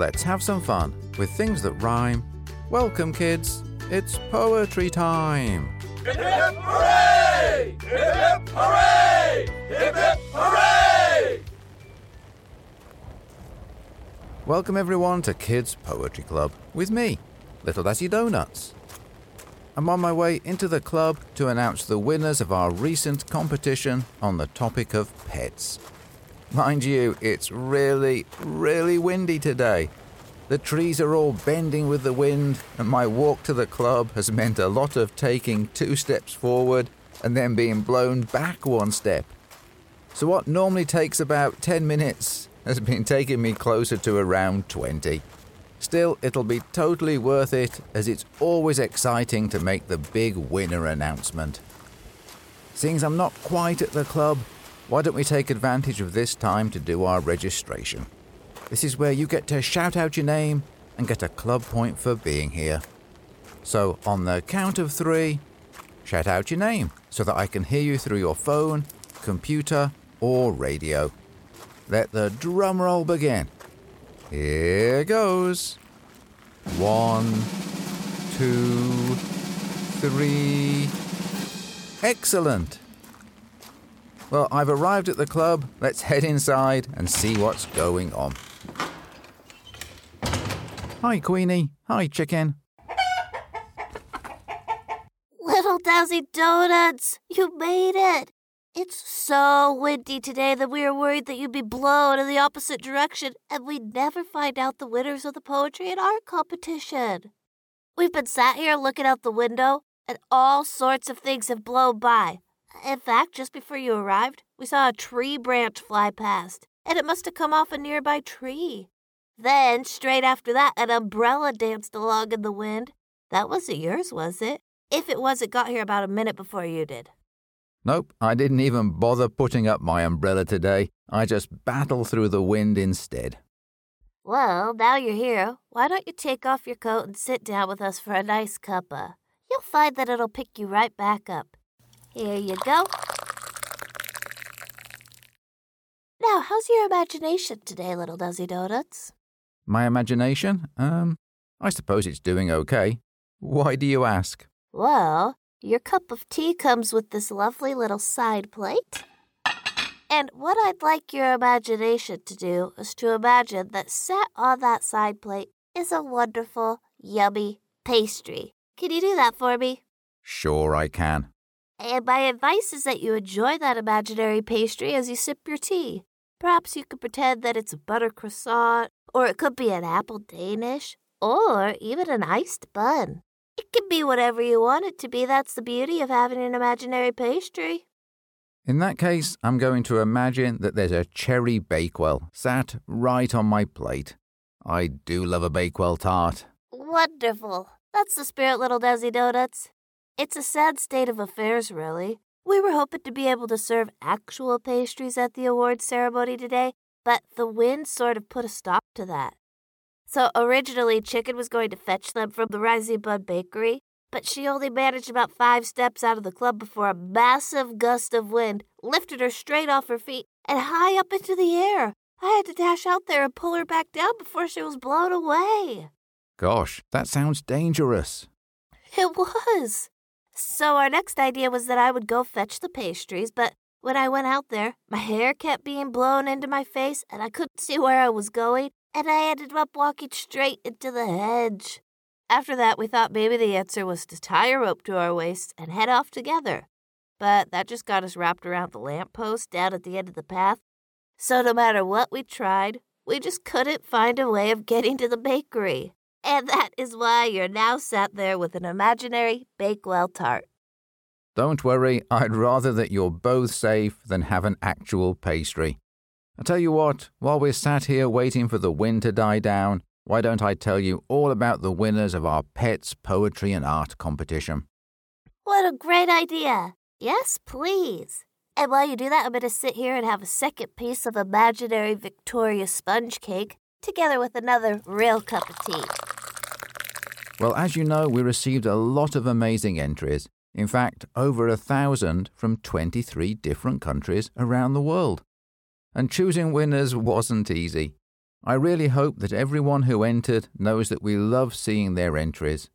let's have some fun with things that rhyme. Welcome, kids. It's poetry time. Hip hip hooray! Hip hip hooray! Hip hip hooray! Welcome, everyone, to Kids Poetry Club with me, Little Dazzy Donuts. I'm on my way into the club to announce the winners of our recent competition on the topic of pets. Mind you, it's really, really windy today. The trees are all bending with the wind, and my walk to the club has meant a lot of taking two steps forward and then being blown back one step. So, what normally takes about 10 minutes has been taking me closer to around 20. Still, it'll be totally worth it as it's always exciting to make the big winner announcement. Seeing as I'm not quite at the club, why don't we take advantage of this time to do our registration? This is where you get to shout out your name and get a club point for being here. So, on the count of three, shout out your name so that I can hear you through your phone, computer, or radio. Let the drum roll begin. Here goes. One, two, three. Excellent. Well, I've arrived at the club. Let's head inside and see what's going on. Hi, Queenie. Hi, chicken. Little Dazzy Donuts, you made it! It's so windy today that we were worried that you'd be blown in the opposite direction and we'd never find out the winners of the poetry and art competition. We've been sat here looking out the window and all sorts of things have blown by. In fact, just before you arrived, we saw a tree branch fly past and it must have come off a nearby tree. Then, straight after that, an umbrella danced along in the wind. That wasn't yours, was it? If it was, it got here about a minute before you did. Nope, I didn't even bother putting up my umbrella today. I just battled through the wind instead. Well, now you're here, why don't you take off your coat and sit down with us for a nice cuppa? You'll find that it'll pick you right back up. Here you go. Now, how's your imagination today, little Dazzy Donuts? My imagination? Um, I suppose it's doing okay. Why do you ask? Well, your cup of tea comes with this lovely little side plate. And what I'd like your imagination to do is to imagine that set on that side plate is a wonderful, yummy pastry. Can you do that for me? Sure, I can. And my advice is that you enjoy that imaginary pastry as you sip your tea. Perhaps you could pretend that it's a butter croissant, or it could be an apple Danish, or even an iced bun. It can be whatever you want it to be. That's the beauty of having an imaginary pastry. In that case, I'm going to imagine that there's a cherry bakewell sat right on my plate. I do love a bakewell tart. Wonderful. That's the spirit, little Dazzy Donuts. It's a sad state of affairs, really. We were hoping to be able to serve actual pastries at the awards ceremony today, but the wind sort of put a stop to that. So originally, Chicken was going to fetch them from the Rising Bud Bakery, but she only managed about five steps out of the club before a massive gust of wind lifted her straight off her feet and high up into the air. I had to dash out there and pull her back down before she was blown away. Gosh, that sounds dangerous. It was. So our next idea was that I would go fetch the pastries, but when I went out there, my hair kept being blown into my face and I couldn't see where I was going, and I ended up walking straight into the hedge. After that, we thought maybe the answer was to tie a rope to our waists and head off together. But that just got us wrapped around the lamp post down at the end of the path. So no matter what we tried, we just couldn't find a way of getting to the bakery. And that is why you're now sat there with an imaginary Bakewell tart. Don't worry, I'd rather that you're both safe than have an actual pastry. I tell you what, while we're sat here waiting for the wind to die down, why don't I tell you all about the winners of our Pets Poetry and Art competition? What a great idea! Yes, please. And while you do that, I'm going to sit here and have a second piece of imaginary Victoria sponge cake together with another real cup of tea. Well, as you know, we received a lot of amazing entries. In fact, over a thousand from 23 different countries around the world and choosing winners wasn't easy. I really hope that everyone who entered knows that we love seeing their entries.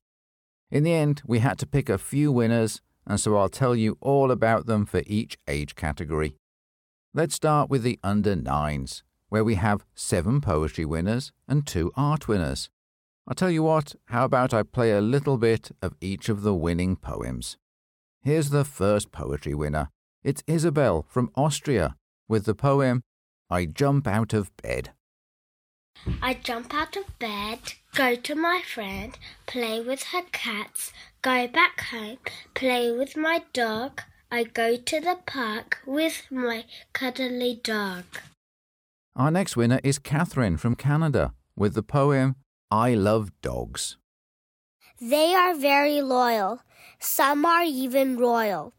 In the end, we had to pick a few winners, and so I'll tell you all about them for each age category. Let's start with the under nines, where we have seven poetry winners and two art winners. I'll tell you what, how about I play a little bit of each of the winning poems? Here's the first poetry winner. It's Isabel from Austria with the poem I Jump Out of Bed. I jump out of bed, go to my friend, play with her cats, go back home, play with my dog. I go to the park with my cuddly dog. Our next winner is Catherine from Canada with the poem I Love Dogs. They are very loyal. Some are even royal.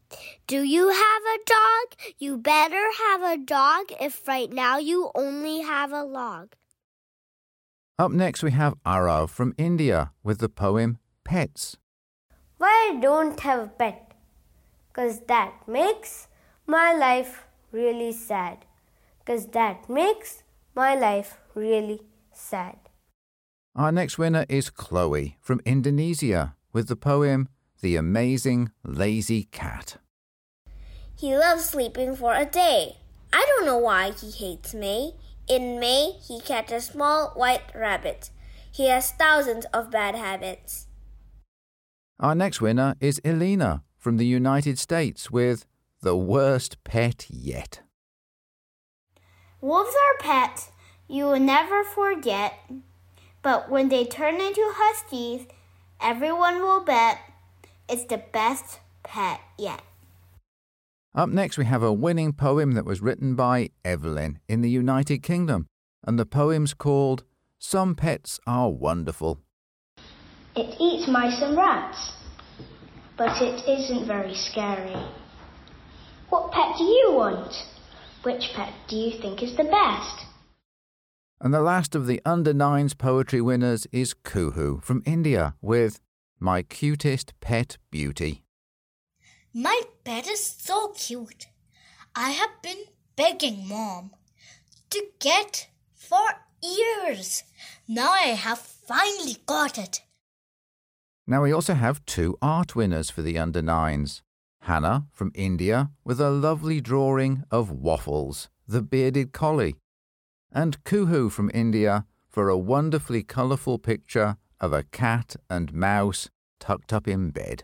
Do you have a dog? You better have a dog if right now you only have a log. Up next, we have Arav from India with the poem Pets. Why I don't have a pet? Cause that makes my life really sad. Cause that makes my life really sad. Our next winner is Chloe from Indonesia with the poem The Amazing Lazy Cat. He loves sleeping for a day. I don't know why he hates me. In May, he catches small white rabbits. He has thousands of bad habits. Our next winner is Elena from the United States with The Worst Pet Yet. Wolves are pets you will never forget, but when they turn into huskies, everyone will bet it's the best pet yet. Up next, we have a winning poem that was written by Evelyn in the United Kingdom, and the poem's called Some Pets Are Wonderful. It eats mice and rats, but it isn't very scary. What pet do you want? Which pet do you think is the best? And the last of the under nines poetry winners is Kuhu from India with My Cutest Pet Beauty. My pet is so cute. I have been begging mom to get for years. Now I have finally got it. Now we also have two art winners for the under nines. Hannah from India with a lovely drawing of Waffles, the bearded collie, and Kuhu from India for a wonderfully colourful picture of a cat and mouse tucked up in bed.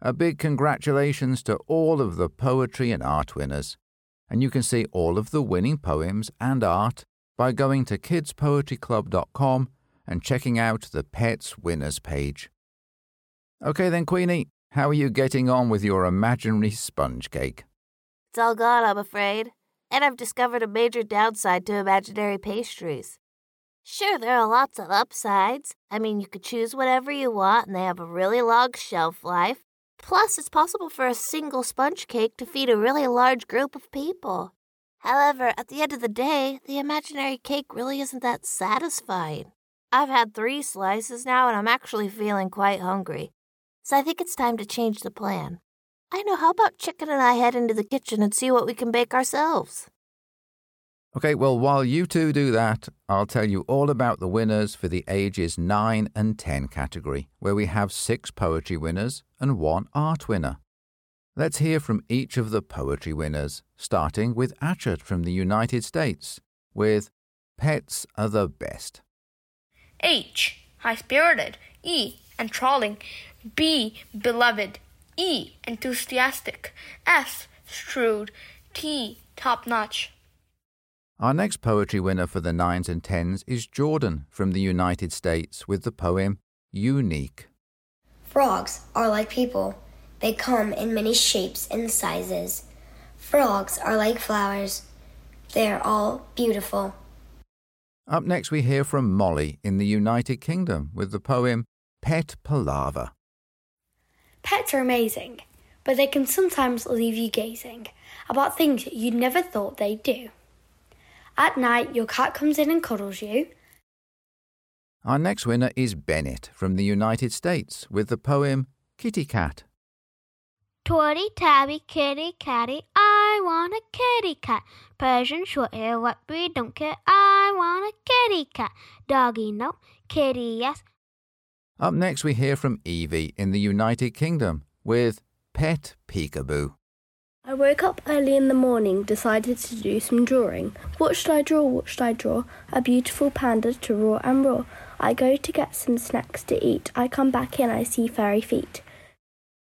A big congratulations to all of the poetry and art winners. And you can see all of the winning poems and art by going to kidspoetryclub.com and checking out the Pets Winners page. Okay then, Queenie, how are you getting on with your imaginary sponge cake? It's all gone, I'm afraid. And I've discovered a major downside to imaginary pastries. Sure, there are lots of upsides. I mean, you could choose whatever you want, and they have a really long shelf life. Plus, it's possible for a single sponge cake to feed a really large group of people. However, at the end of the day, the imaginary cake really isn't that satisfying. I've had three slices now and I'm actually feeling quite hungry. So I think it's time to change the plan. I know, how about Chicken and I head into the kitchen and see what we can bake ourselves? Okay, well, while you two do that, I'll tell you all about the winners for the ages 9 and 10 category, where we have six poetry winners and one art winner. Let's hear from each of the poetry winners, starting with Achat from the United States, with Pets Are the Best. H. High spirited. E. Enthralling. B. Beloved. E. Enthusiastic. S. Shrewd. T. Top notch. Our next poetry winner for the nines and tens is Jordan from the United States with the poem Unique. Frogs are like people. They come in many shapes and sizes. Frogs are like flowers. They are all beautiful. Up next, we hear from Molly in the United Kingdom with the poem Pet Palaver. Pets are amazing, but they can sometimes leave you gazing about things you never thought they'd do. At night, your cat comes in and cuddles you. Our next winner is Bennett from the United States with the poem Kitty Cat. Twirty tabby kitty catty, I want a kitty cat. Persian short hair, white breed, don't care. I I want a kitty cat. Doggy, no. Kitty, yes. Up next, we hear from Evie in the United Kingdom with Pet Peekaboo. I woke up early in the morning, decided to do some drawing. What should I draw? What should I draw? A beautiful panda to roar and roar. I go to get some snacks to eat. I come back in, I see fairy feet.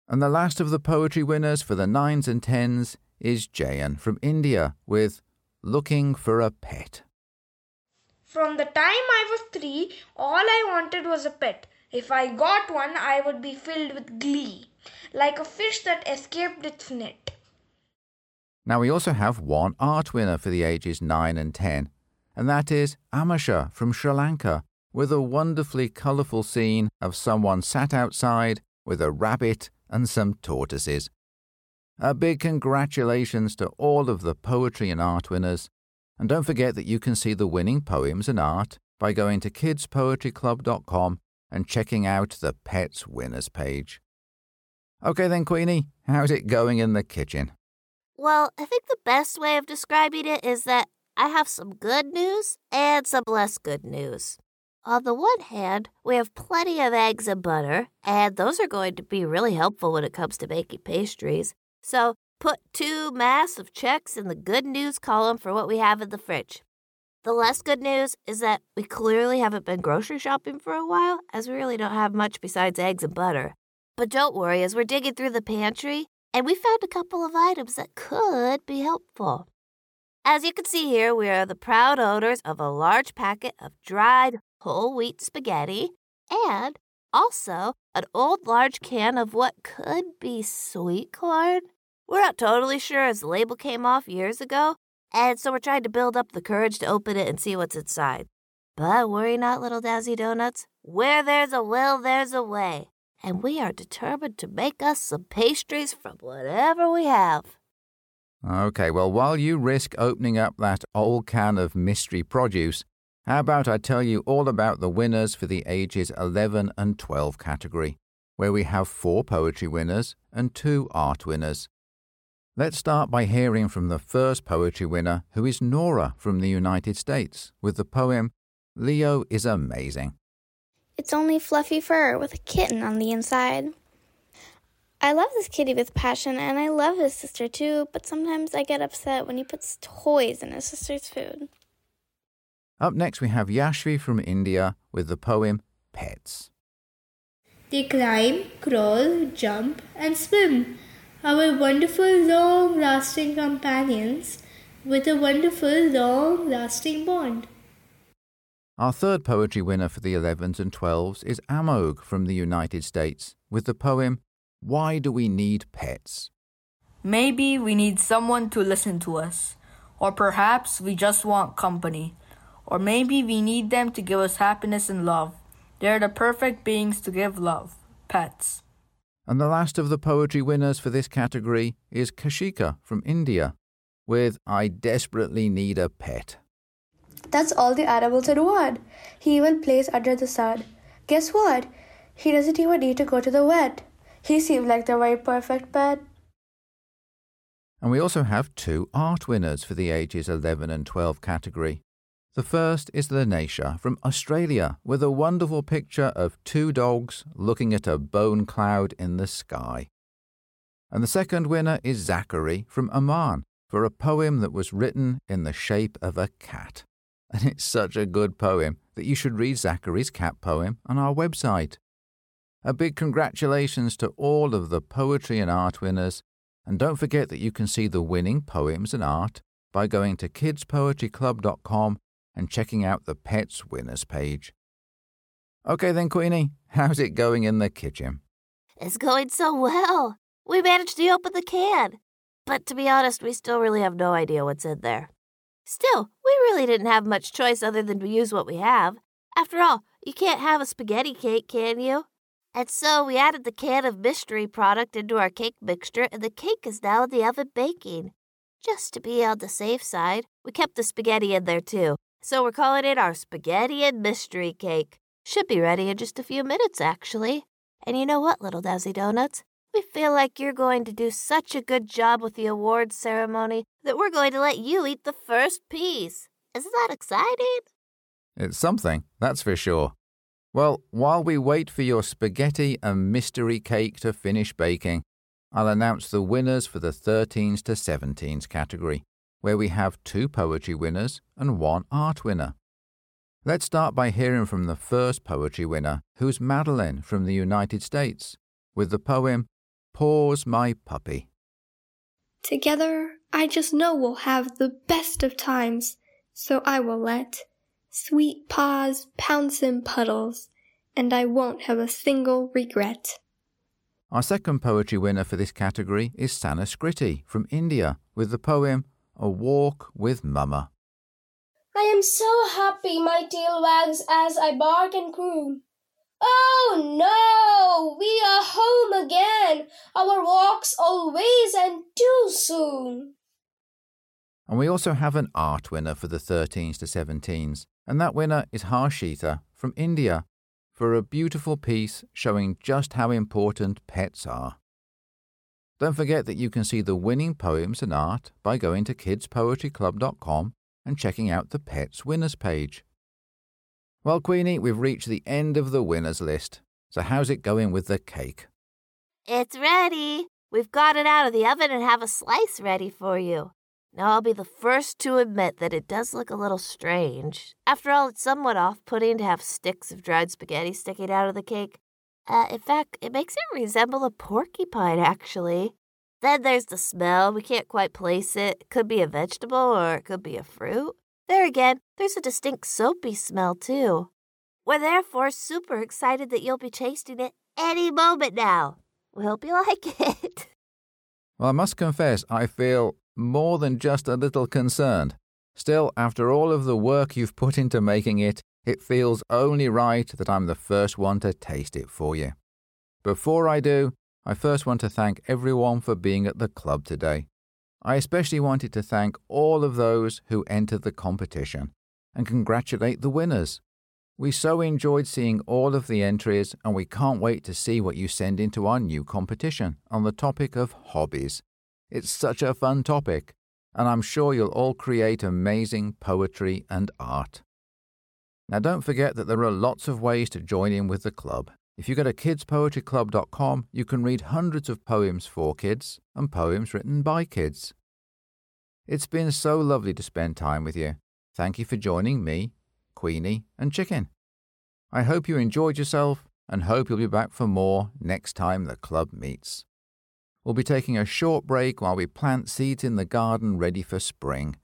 And the last of the poetry winners for the nines and tens is Jayan from India with Looking for a Pet. From the time I was three, all I wanted was a pet. If I got one, I would be filled with glee, like a fish that escaped its net. Now, we also have one art winner for the ages 9 and 10, and that is Amasha from Sri Lanka, with a wonderfully colourful scene of someone sat outside with a rabbit and some tortoises. A big congratulations to all of the poetry and art winners. And don't forget that you can see the winning poems and art by going to kidspoetryclub.com and checking out the Pets Winners page. Okay then, Queenie, how's it going in the kitchen? Well, I think the best way of describing it is that I have some good news and some less good news. On the one hand, we have plenty of eggs and butter, and those are going to be really helpful when it comes to making pastries. So put two massive checks in the good news column for what we have in the fridge. The less good news is that we clearly haven't been grocery shopping for a while, as we really don't have much besides eggs and butter. But don't worry, as we're digging through the pantry, and we found a couple of items that could be helpful. As you can see here, we are the proud owners of a large packet of dried whole wheat spaghetti and also an old large can of what could be sweet corn. We're not totally sure as the label came off years ago, and so we're trying to build up the courage to open it and see what's inside. But worry not, little Dazzy Donuts. Where there's a will, there's a way. And we are determined to make us some pastries from whatever we have. Okay, well, while you risk opening up that old can of mystery produce, how about I tell you all about the winners for the ages 11 and 12 category, where we have four poetry winners and two art winners. Let's start by hearing from the first poetry winner, who is Nora from the United States, with the poem Leo is Amazing. It's only fluffy fur with a kitten on the inside. I love this kitty with passion, and I love his sister too, but sometimes I get upset when he puts toys in his sister's food. Up next, we have Yashvi from India with the poem Pets. They climb, crawl, jump, and swim. Our wonderful, long lasting companions with a wonderful, long lasting bond. Our third poetry winner for the 11s and 12s is Amog from the United States with the poem Why Do We Need Pets? Maybe we need someone to listen to us, or perhaps we just want company. Or maybe we need them to give us happiness and love. They're the perfect beings to give love pets. And the last of the poetry winners for this category is Kashika from India with I Desperately Need a Pet. That's all the animals in one. He even plays under the sun. Guess what? He doesn't even need to go to the vet. He seems like the very perfect pet. And we also have two art winners for the ages 11 and 12 category. The first is Lanesha from Australia with a wonderful picture of two dogs looking at a bone cloud in the sky. And the second winner is Zachary from Oman for a poem that was written in the shape of a cat. And it's such a good poem that you should read Zachary's cat poem on our website. A big congratulations to all of the poetry and art winners, and don't forget that you can see the winning poems and art by going to kidspoetryclub.com and checking out the Pets Winners page. Okay then, Queenie, how's it going in the kitchen? It's going so well. We managed to open the can. But to be honest, we still really have no idea what's in there. Still, we really didn't have much choice other than to use what we have. After all, you can't have a spaghetti cake, can you? And so we added the can of mystery product into our cake mixture, and the cake is now in the oven baking. Just to be on the safe side, we kept the spaghetti in there too. So we're calling it our spaghetti and mystery cake. Should be ready in just a few minutes, actually. And you know what, little Dazzy Donuts? We feel like you're going to do such a good job with the awards ceremony that we're going to let you eat the first piece. Isn't that exciting? It's something, that's for sure. Well, while we wait for your spaghetti and mystery cake to finish baking, I'll announce the winners for the 13s to 17s category, where we have two poetry winners and one art winner. Let's start by hearing from the first poetry winner, who's Madeline from the United States, with the poem Paws My Puppy. Together, I just know we'll have the best of times, so I will let sweet paws pounce in puddles, and I won't have a single regret. Our second poetry winner for this category is Sanskriti from India with the poem A Walk with Mama. I am so happy my tail wags as I bark and croon. Oh no, we are home again, our walks always and too soon. And we also have an art winner for the 13s to 17s, and that winner is Harshita from India for a beautiful piece showing just how important pets are. Don't forget that you can see the winning poems and art by going to kidspoetryclub.com and checking out the Pets Winners page. Well, Queenie, we've reached the end of the winners list. So, how's it going with the cake? It's ready. We've got it out of the oven and have a slice ready for you. Now, I'll be the first to admit that it does look a little strange. After all, it's somewhat off putting to have sticks of dried spaghetti sticking out of the cake. Uh, in fact, it makes it resemble a porcupine, actually. Then there's the smell. We can't quite place it. Could be a vegetable or it could be a fruit. There again, there's a distinct soapy smell, too. We're therefore super excited that you'll be tasting it any moment now. We hope you like it. Well, I must confess, I feel more than just a little concerned. Still, after all of the work you've put into making it, it feels only right that I'm the first one to taste it for you. Before I do, I first want to thank everyone for being at the club today. I especially wanted to thank all of those who entered the competition and congratulate the winners. We so enjoyed seeing all of the entries, and we can't wait to see what you send into our new competition on the topic of hobbies. It's such a fun topic, and I'm sure you'll all create amazing poetry and art. Now, don't forget that there are lots of ways to join in with the club. If you go to kidspoetryclub.com, you can read hundreds of poems for kids and poems written by kids. It's been so lovely to spend time with you. Thank you for joining me, Queenie, and Chicken. I hope you enjoyed yourself and hope you'll be back for more next time the club meets. We'll be taking a short break while we plant seeds in the garden ready for spring.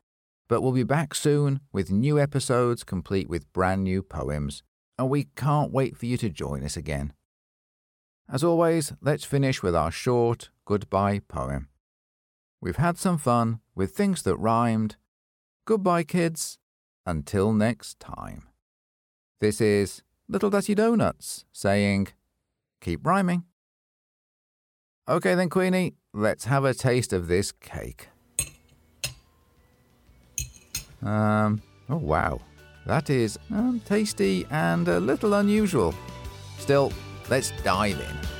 But we'll be back soon with new episodes complete with brand new poems and we can't wait for you to join us again. As always, let's finish with our short goodbye poem. We've had some fun with things that rhymed. Goodbye, kids. Until next time. This is Little Dazzy Donuts saying, keep rhyming. Okay then, Queenie, let's have a taste of this cake. Um, oh wow. That is um, tasty and a little unusual. Still, let's dive in.